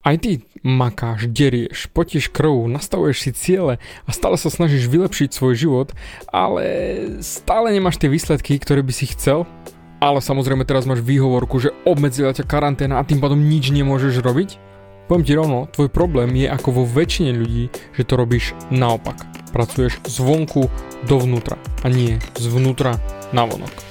Aj ty makáš, derieš, potieš krv, nastavuješ si ciele a stále sa snažíš vylepšiť svoj život, ale stále nemáš tie výsledky, ktoré by si chcel. Ale samozrejme teraz máš výhovorku, že obmedzila ťa karanténa a tým pádom nič nemôžeš robiť? Poviem ti rovno, tvoj problém je ako vo väčšine ľudí, že to robíš naopak. Pracuješ zvonku dovnútra a nie zvnútra na vonok.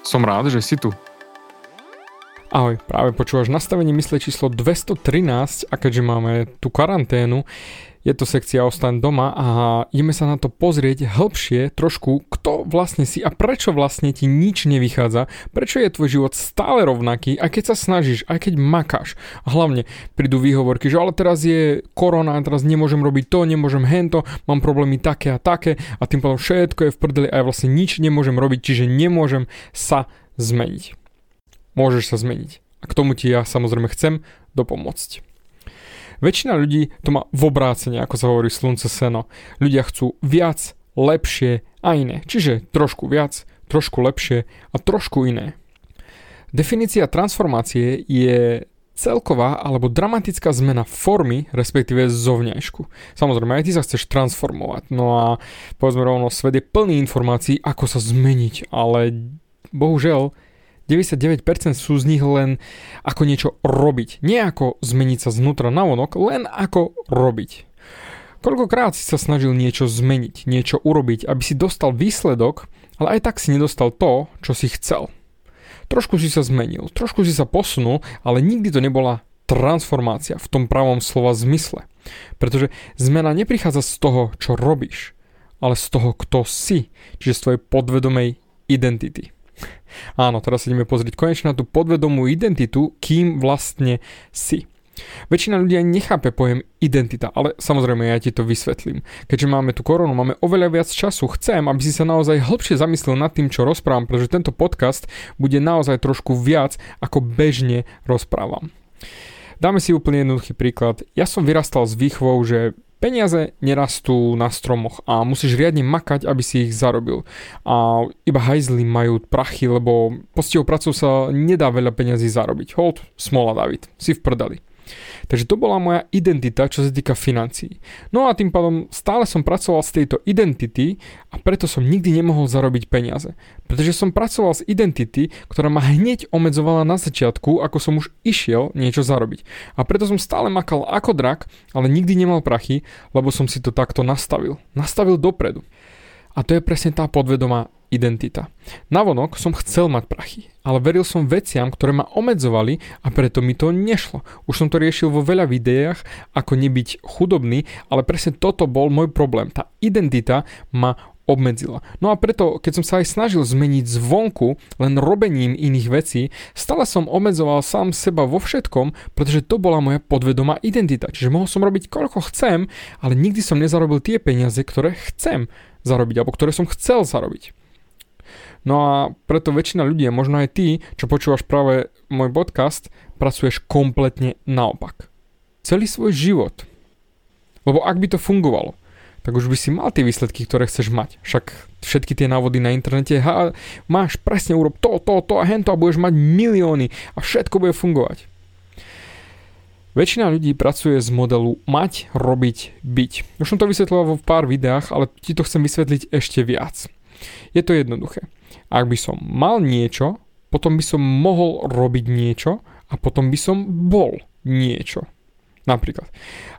Som rád, že si tu. Ahoj, práve počúvaš nastavenie mysle číslo 213 a keďže máme tú karanténu, je to sekcia Ostaň doma a ideme sa na to pozrieť hĺbšie trošku, kto vlastne si a prečo vlastne ti nič nevychádza, prečo je tvoj život stále rovnaký a keď sa snažíš, aj keď makáš. A hlavne prídu výhovorky, že ale teraz je korona, teraz nemôžem robiť to, nemôžem hento, mám problémy také a také a tým potom všetko je v prdeli a ja vlastne nič nemôžem robiť, čiže nemôžem sa zmeniť. Môžeš sa zmeniť. A k tomu ti ja samozrejme chcem dopomôcť. Väčšina ľudí to má v obrácení, ako sa hovorí slunce seno. Ľudia chcú viac, lepšie a iné. Čiže trošku viac, trošku lepšie a trošku iné. Definícia transformácie je celková alebo dramatická zmena formy, respektíve zovňajšku. Samozrejme, aj ty sa chceš transformovať. No a povedzme rovno, svet je plný informácií, ako sa zmeniť, ale bohužiaľ 99% sú z nich len ako niečo robiť. Nie ako zmeniť sa znútra na vonok, len ako robiť. Koľkokrát si sa snažil niečo zmeniť, niečo urobiť, aby si dostal výsledok, ale aj tak si nedostal to, čo si chcel. Trošku si sa zmenil, trošku si sa posunul, ale nikdy to nebola transformácia v tom pravom slova zmysle. Pretože zmena neprichádza z toho, čo robíš, ale z toho, kto si, čiže z tvojej podvedomej identity. Áno, teraz ideme pozrieť konečne na tú podvedomú identitu, kým vlastne si. Väčšina ľudí nechápe pojem identita, ale samozrejme ja ti to vysvetlím. Keďže máme tu koronu, máme oveľa viac času, chcem, aby si sa naozaj hĺbšie zamyslel nad tým, čo rozprávam, pretože tento podcast bude naozaj trošku viac, ako bežne rozprávam. Dáme si úplne jednoduchý príklad. Ja som vyrastal s výchovou, že Peniaze nerastú na stromoch a musíš riadne makať, aby si ich zarobil. A iba hajzli majú prachy, lebo postihou pracou sa nedá veľa peniazí zarobiť. Hold, smola David, si v prdali. Takže to bola moja identita, čo sa týka financií. No a tým pádom stále som pracoval z tejto identity a preto som nikdy nemohol zarobiť peniaze. Pretože som pracoval z identity, ktorá ma hneď omedzovala na začiatku, ako som už išiel niečo zarobiť. A preto som stále makal ako drak, ale nikdy nemal prachy, lebo som si to takto nastavil. Nastavil dopredu. A to je presne tá podvedomá identita. Navonok som chcel mať prachy, ale veril som veciam, ktoré ma obmedzovali a preto mi to nešlo. Už som to riešil vo veľa videách, ako nebyť chudobný, ale presne toto bol môj problém. Tá identita ma obmedzila. No a preto, keď som sa aj snažil zmeniť zvonku len robením iných vecí, stále som obmedzoval sám seba vo všetkom, pretože to bola moja podvedomá identita. Čiže mohol som robiť koľko chcem, ale nikdy som nezarobil tie peniaze, ktoré chcem zarobiť, alebo ktoré som chcel zarobiť. No a preto väčšina ľudí, možno aj ty, čo počúvaš práve môj podcast, pracuješ kompletne naopak. Celý svoj život. Lebo ak by to fungovalo, tak už by si mal tie výsledky, ktoré chceš mať. Však všetky tie návody na internete, ha, máš presne urob to, to, to a hento a budeš mať milióny a všetko bude fungovať. Väčšina ľudí pracuje z modelu mať, robiť, byť. Už som to vysvetloval v pár videách, ale ti to chcem vysvetliť ešte viac. Je to jednoduché. Ak by som mal niečo, potom by som mohol robiť niečo a potom by som bol niečo. Napríklad.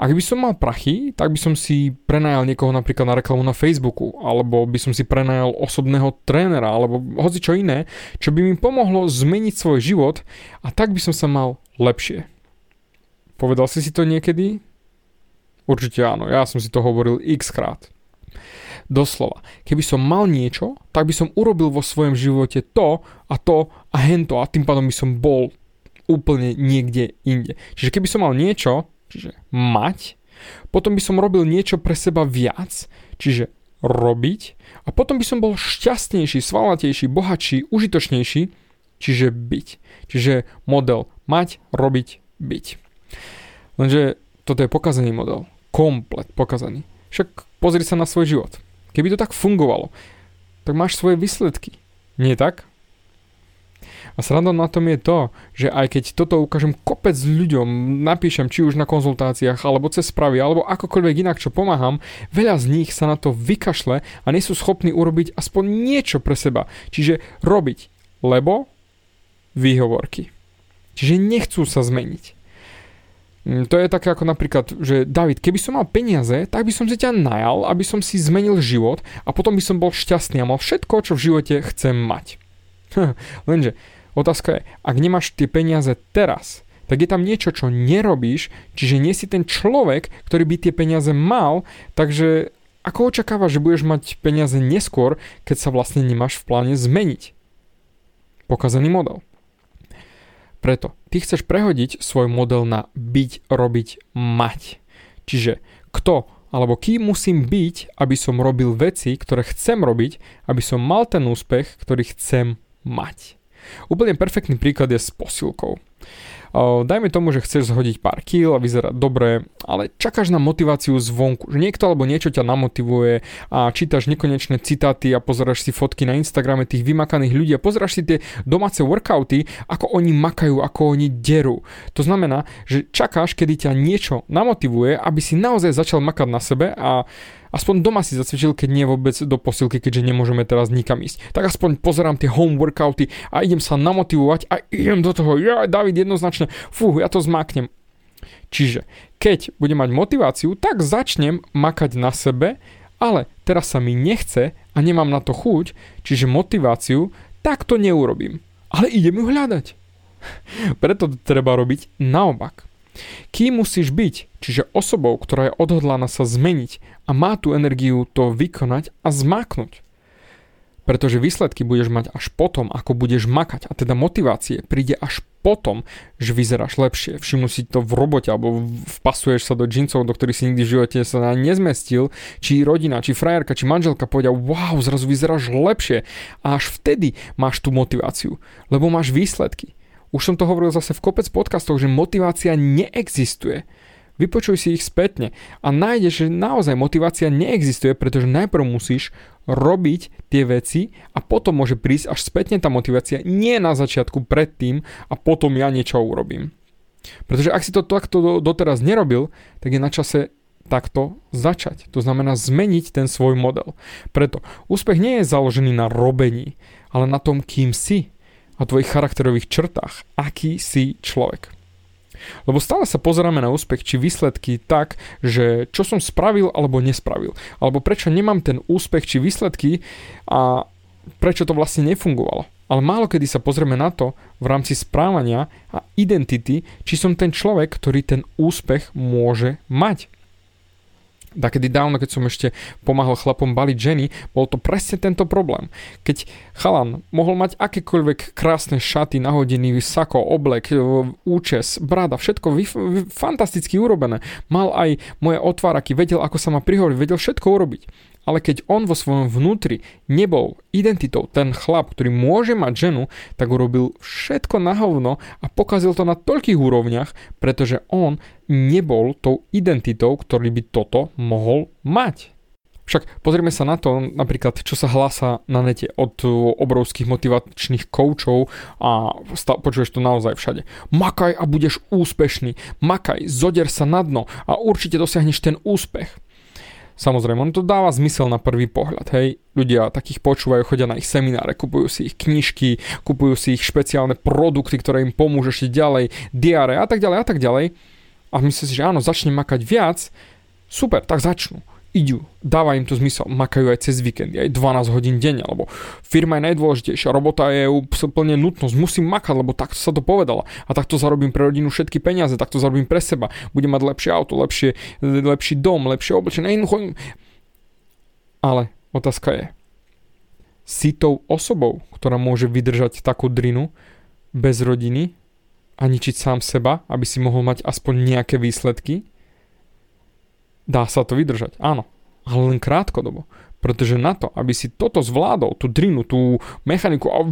Ak by som mal prachy, tak by som si prenajal niekoho napríklad na reklamu na Facebooku, alebo by som si prenajal osobného trénera, alebo hoci čo iné, čo by mi pomohlo zmeniť svoj život a tak by som sa mal lepšie. Povedal si si to niekedy? Určite áno, ja som si to hovoril x krát. Doslova, keby som mal niečo, tak by som urobil vo svojom živote to a to a hento a tým pádom by som bol úplne niekde inde. Čiže keby som mal niečo, čiže mať, potom by som robil niečo pre seba viac, čiže robiť a potom by som bol šťastnejší, svalatejší, bohatší, užitočnejší, čiže byť. Čiže model mať, robiť, byť. Lenže toto je pokazaný model. Komplet pokazaný. Však pozri sa na svoj život. Keby to tak fungovalo, tak máš svoje výsledky. Nie tak? A srandom na tom je to, že aj keď toto ukážem kopec ľuďom, napíšem či už na konzultáciách, alebo cez správy, alebo akokoľvek inak, čo pomáham, veľa z nich sa na to vykašle a nie sú schopní urobiť aspoň niečo pre seba. Čiže robiť, lebo výhovorky. Čiže nechcú sa zmeniť. Mm, to je také ako napríklad, že David, keby som mal peniaze, tak by som si ťa najal, aby som si zmenil život a potom by som bol šťastný a mal všetko, čo v živote chcem mať. Lenže Otázka je, ak nemáš tie peniaze teraz, tak je tam niečo, čo nerobíš, čiže nie si ten človek, ktorý by tie peniaze mal, takže ako očakávaš, že budeš mať peniaze neskôr, keď sa vlastne nemáš v pláne zmeniť? Pokazený model. Preto ty chceš prehodiť svoj model na byť, robiť, mať. Čiže kto alebo kým musím byť, aby som robil veci, ktoré chcem robiť, aby som mal ten úspech, ktorý chcem mať. Úplne perfektný príklad je s posilkou. Dajme tomu, že chceš zhodiť pár kýl a vyzerať dobre, ale čakáš na motiváciu zvonku, že niekto alebo niečo ťa namotivuje a čítaš nekonečné citáty a pozeráš si fotky na Instagrame tých vymakaných ľudí a pozeráš si tie domáce workouty, ako oni makajú, ako oni derú. To znamená, že čakáš, kedy ťa niečo namotivuje, aby si naozaj začal makať na sebe a aspoň doma si zacvičil, keď nie vôbec do posilky, keďže nemôžeme teraz nikam ísť. Tak aspoň pozerám tie home workouty a idem sa namotivovať a idem do toho, ja David jednoznačne, fú, ja to zmáknem. Čiže keď budem mať motiváciu, tak začnem makať na sebe, ale teraz sa mi nechce a nemám na to chuť, čiže motiváciu, tak to neurobím. Ale idem ju hľadať. Preto to treba robiť naopak. Kým musíš byť, čiže osobou, ktorá je odhodlána sa zmeniť a má tú energiu to vykonať a zmáknuť. Pretože výsledky budeš mať až potom, ako budeš makať a teda motivácie príde až potom, že vyzeráš lepšie. Všimnú si to v robote alebo vpasuješ sa do džincov, do ktorých si nikdy v živote sa nezmestil, či rodina, či frajerka, či manželka povedia, wow, zrazu vyzeráš lepšie. A až vtedy máš tú motiváciu, lebo máš výsledky. Už som to hovoril zase v kopec podcastov, že motivácia neexistuje. Vypočuj si ich spätne a nájdeš, že naozaj motivácia neexistuje, pretože najprv musíš robiť tie veci a potom môže prísť až spätne tá motivácia, nie na začiatku predtým a potom ja niečo urobím. Pretože ak si to takto doteraz nerobil, tak je na čase takto začať. To znamená zmeniť ten svoj model. Preto úspech nie je založený na robení, ale na tom, kým si a tvojich charakterových črtách, aký si človek. Lebo stále sa pozeráme na úspech či výsledky tak, že čo som spravil alebo nespravil. Alebo prečo nemám ten úspech či výsledky a prečo to vlastne nefungovalo. Ale málo kedy sa pozrieme na to v rámci správania a identity, či som ten človek, ktorý ten úspech môže mať takedy dávno, keď som ešte pomáhal chlapom baliť ženy, bol to presne tento problém. Keď chalan mohol mať akékoľvek krásne šaty, nahodený sako, oblek, e, účes, brada, všetko vy, vy, fantasticky urobené. Mal aj moje otváraky, vedel, ako sa má prihovoriť, vedel všetko urobiť ale keď on vo svojom vnútri nebol identitou, ten chlap, ktorý môže mať ženu, tak urobil všetko na hovno a pokazil to na toľkých úrovniach, pretože on nebol tou identitou, ktorý by toto mohol mať. Však pozrieme sa na to napríklad, čo sa hlása na nete od obrovských motivačných koučov a počuješ to naozaj všade. Makaj a budeš úspešný. Makaj, zodier sa na dno a určite dosiahneš ten úspech. Samozrejme, on to dáva zmysel na prvý pohľad, hej. Ľudia takých počúvajú, chodia na ich semináre, kupujú si ich knižky, kupujú si ich špeciálne produkty, ktoré im pomôžu ešte ďalej, diare a tak ďalej a tak ďalej. A myslí si, že áno, začnem makať viac, super, tak začnú idú, dáva im to zmysel, makajú aj cez víkendy, aj 12 hodín denne, lebo firma je najdôležitejšia, robota je úplne nutnosť, musím makať, lebo takto sa to povedala. A takto zarobím pre rodinu všetky peniaze, takto zarobím pre seba, budem mať lepšie auto, lepšie, lepší dom, lepšie oblečenie, ale otázka je, si tou osobou, ktorá môže vydržať takú drinu bez rodiny a ničiť sám seba, aby si mohol mať aspoň nejaké výsledky, Dá sa to vydržať, áno, ale len krátkodobo. Pretože na to, aby si toto zvládol, tú drinu, tú mechaniku a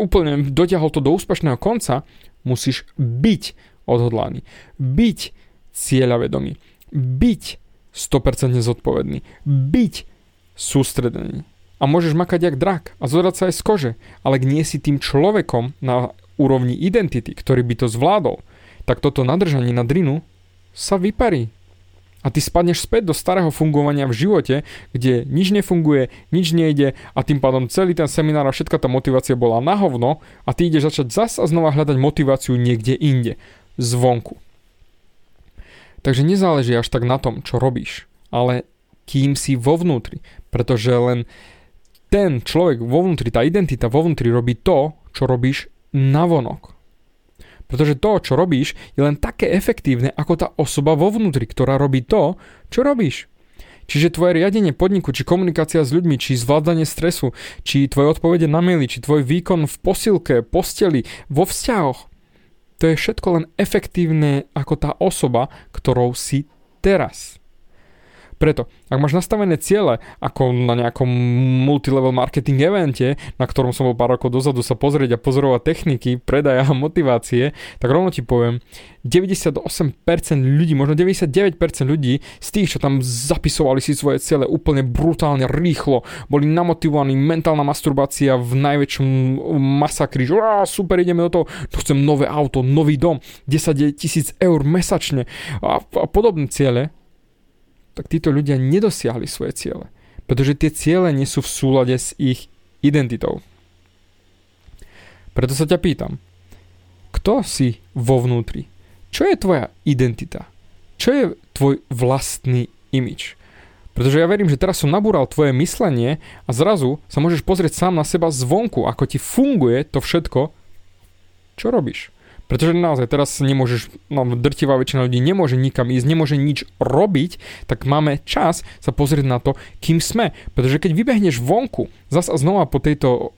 úplne dotiahol to do úspešného konca, musíš byť odhodlaný, byť cieľavedomý, byť 100% zodpovedný, byť sústredený. A môžeš makať jak drak a zodať sa aj z kože, ale ak nie si tým človekom na úrovni identity, ktorý by to zvládol, tak toto nadržanie na drinu sa vyparí a ty spadneš späť do starého fungovania v živote, kde nič nefunguje, nič nejde a tým pádom celý ten seminár a všetka tá motivácia bola na hovno a ty ideš začať zas a znova hľadať motiváciu niekde inde, zvonku. Takže nezáleží až tak na tom, čo robíš, ale kým si vo vnútri, pretože len ten človek vo vnútri, tá identita vo vnútri robí to, čo robíš navonok. Pretože to, čo robíš, je len také efektívne ako tá osoba vo vnútri, ktorá robí to, čo robíš. Čiže tvoje riadenie podniku, či komunikácia s ľuďmi, či zvládanie stresu, či tvoje odpovede na maily, či tvoj výkon v posilke, posteli, vo vzťahoch. To je všetko len efektívne ako tá osoba, ktorou si teraz. Preto, ak máš nastavené ciele, ako na nejakom multilevel marketing evente, na ktorom som bol pár rokov dozadu sa pozrieť a pozorovať techniky, predaja a motivácie, tak rovno ti poviem, 98% ľudí, možno 99% ľudí z tých, čo tam zapisovali si svoje ciele úplne brutálne rýchlo, boli namotivovaní, mentálna masturbácia v najväčšom masakri, že super, ideme do toho, to chcem nové auto, nový dom, 10 tisíc eur mesačne. A, a podobné ciele, tak títo ľudia nedosiahli svoje ciele. Pretože tie ciele nie sú v súlade s ich identitou. Preto sa ťa pýtam, kto si vo vnútri? Čo je tvoja identita? Čo je tvoj vlastný imič? Pretože ja verím, že teraz som nabúral tvoje myslenie a zrazu sa môžeš pozrieť sám na seba zvonku, ako ti funguje to všetko, čo robíš. Pretože naozaj teraz nemôžeš, no drtivá väčšina ľudí nemôže nikam ísť, nemôže nič robiť, tak máme čas sa pozrieť na to, kým sme. Pretože keď vybehneš vonku, zase znova po tejto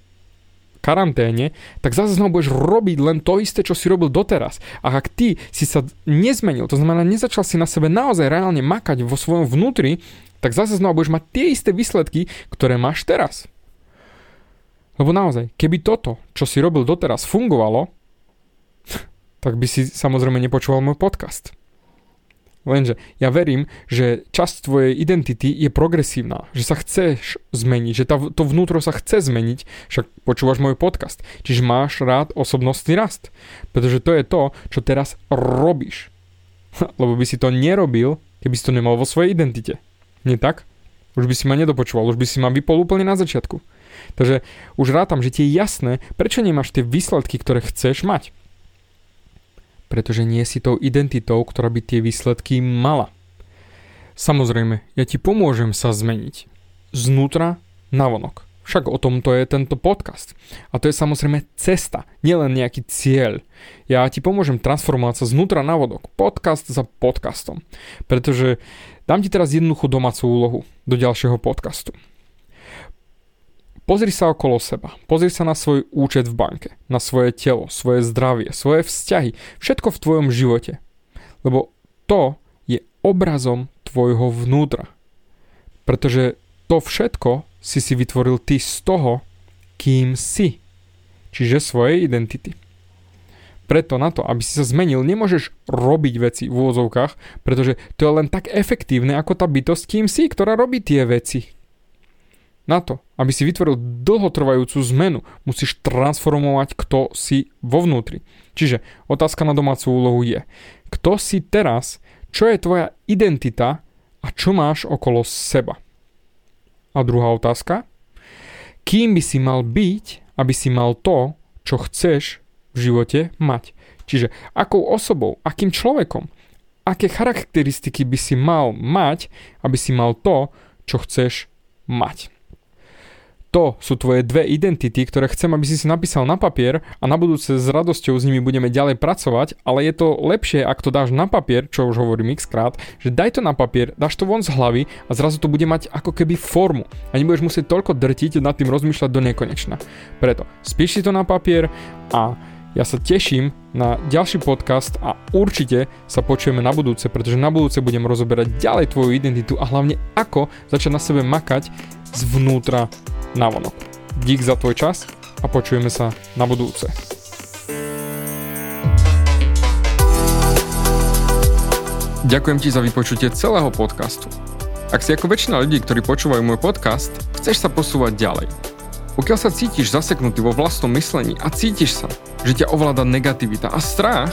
karanténe, tak zase znovu budeš robiť len to isté, čo si robil doteraz. A ak ty si sa nezmenil, to znamená, nezačal si na sebe naozaj reálne makať vo svojom vnútri, tak zase znova budeš mať tie isté výsledky, ktoré máš teraz. Lebo naozaj, keby toto, čo si robil doteraz, fungovalo, tak by si samozrejme nepočúval môj podcast. Lenže ja verím, že časť tvojej identity je progresívna, že sa chceš zmeniť, že tá, to vnútro sa chce zmeniť, však počúvaš môj podcast, čiže máš rád osobnostný rast, pretože to je to, čo teraz robíš. Lebo by si to nerobil, keby si to nemal vo svojej identite. Nie tak? Už by si ma nedopočúval, už by si ma vypol úplne na začiatku. Takže už rátam, že ti je jasné, prečo nemáš tie výsledky, ktoré chceš mať pretože nie si tou identitou, ktorá by tie výsledky mala. Samozrejme, ja ti pomôžem sa zmeniť. Znútra navonok. Však o tomto je tento podcast. A to je samozrejme cesta, nielen nejaký cieľ. Ja ti pomôžem transformovať sa znútra na vodok, podcast za podcastom. Pretože dám ti teraz jednoduchú domácu úlohu do ďalšieho podcastu. Pozri sa okolo seba, pozri sa na svoj účet v banke, na svoje telo, svoje zdravie, svoje vzťahy, všetko v tvojom živote. Lebo to je obrazom tvojho vnútra. Pretože to všetko si si vytvoril ty z toho, kým si. Čiže svojej identity. Preto na to, aby si sa zmenil, nemôžeš robiť veci v úvozovkách, pretože to je len tak efektívne ako tá bytosť, kým si, ktorá robí tie veci. Na to, aby si vytvoril dlhotrvajúcu zmenu, musíš transformovať, kto si vo vnútri. Čiže otázka na domácu úlohu je, kto si teraz, čo je tvoja identita a čo máš okolo seba. A druhá otázka, kým by si mal byť, aby si mal to, čo chceš v živote mať. Čiže akou osobou, akým človekom, aké charakteristiky by si mal mať, aby si mal to, čo chceš mať to sú tvoje dve identity, ktoré chcem, aby si si napísal na papier a na budúce s radosťou s nimi budeme ďalej pracovať, ale je to lepšie, ak to dáš na papier, čo už hovorím x krát, že daj to na papier, dáš to von z hlavy a zrazu to bude mať ako keby formu a nebudeš musieť toľko drtiť nad tým rozmýšľať do nekonečna. Preto spíš si to na papier a ja sa teším na ďalší podcast a určite sa počujeme na budúce, pretože na budúce budem rozoberať ďalej tvoju identitu a hlavne ako začať na sebe makať zvnútra na vonok. Dík za tvoj čas a počujeme sa na budúce. Ďakujem ti za vypočutie celého podcastu. Ak si ako väčšina ľudí, ktorí počúvajú môj podcast, chceš sa posúvať ďalej pokiaľ sa cítiš zaseknutý vo vlastnom myslení a cítiš sa, že ťa ovláda negativita a strach,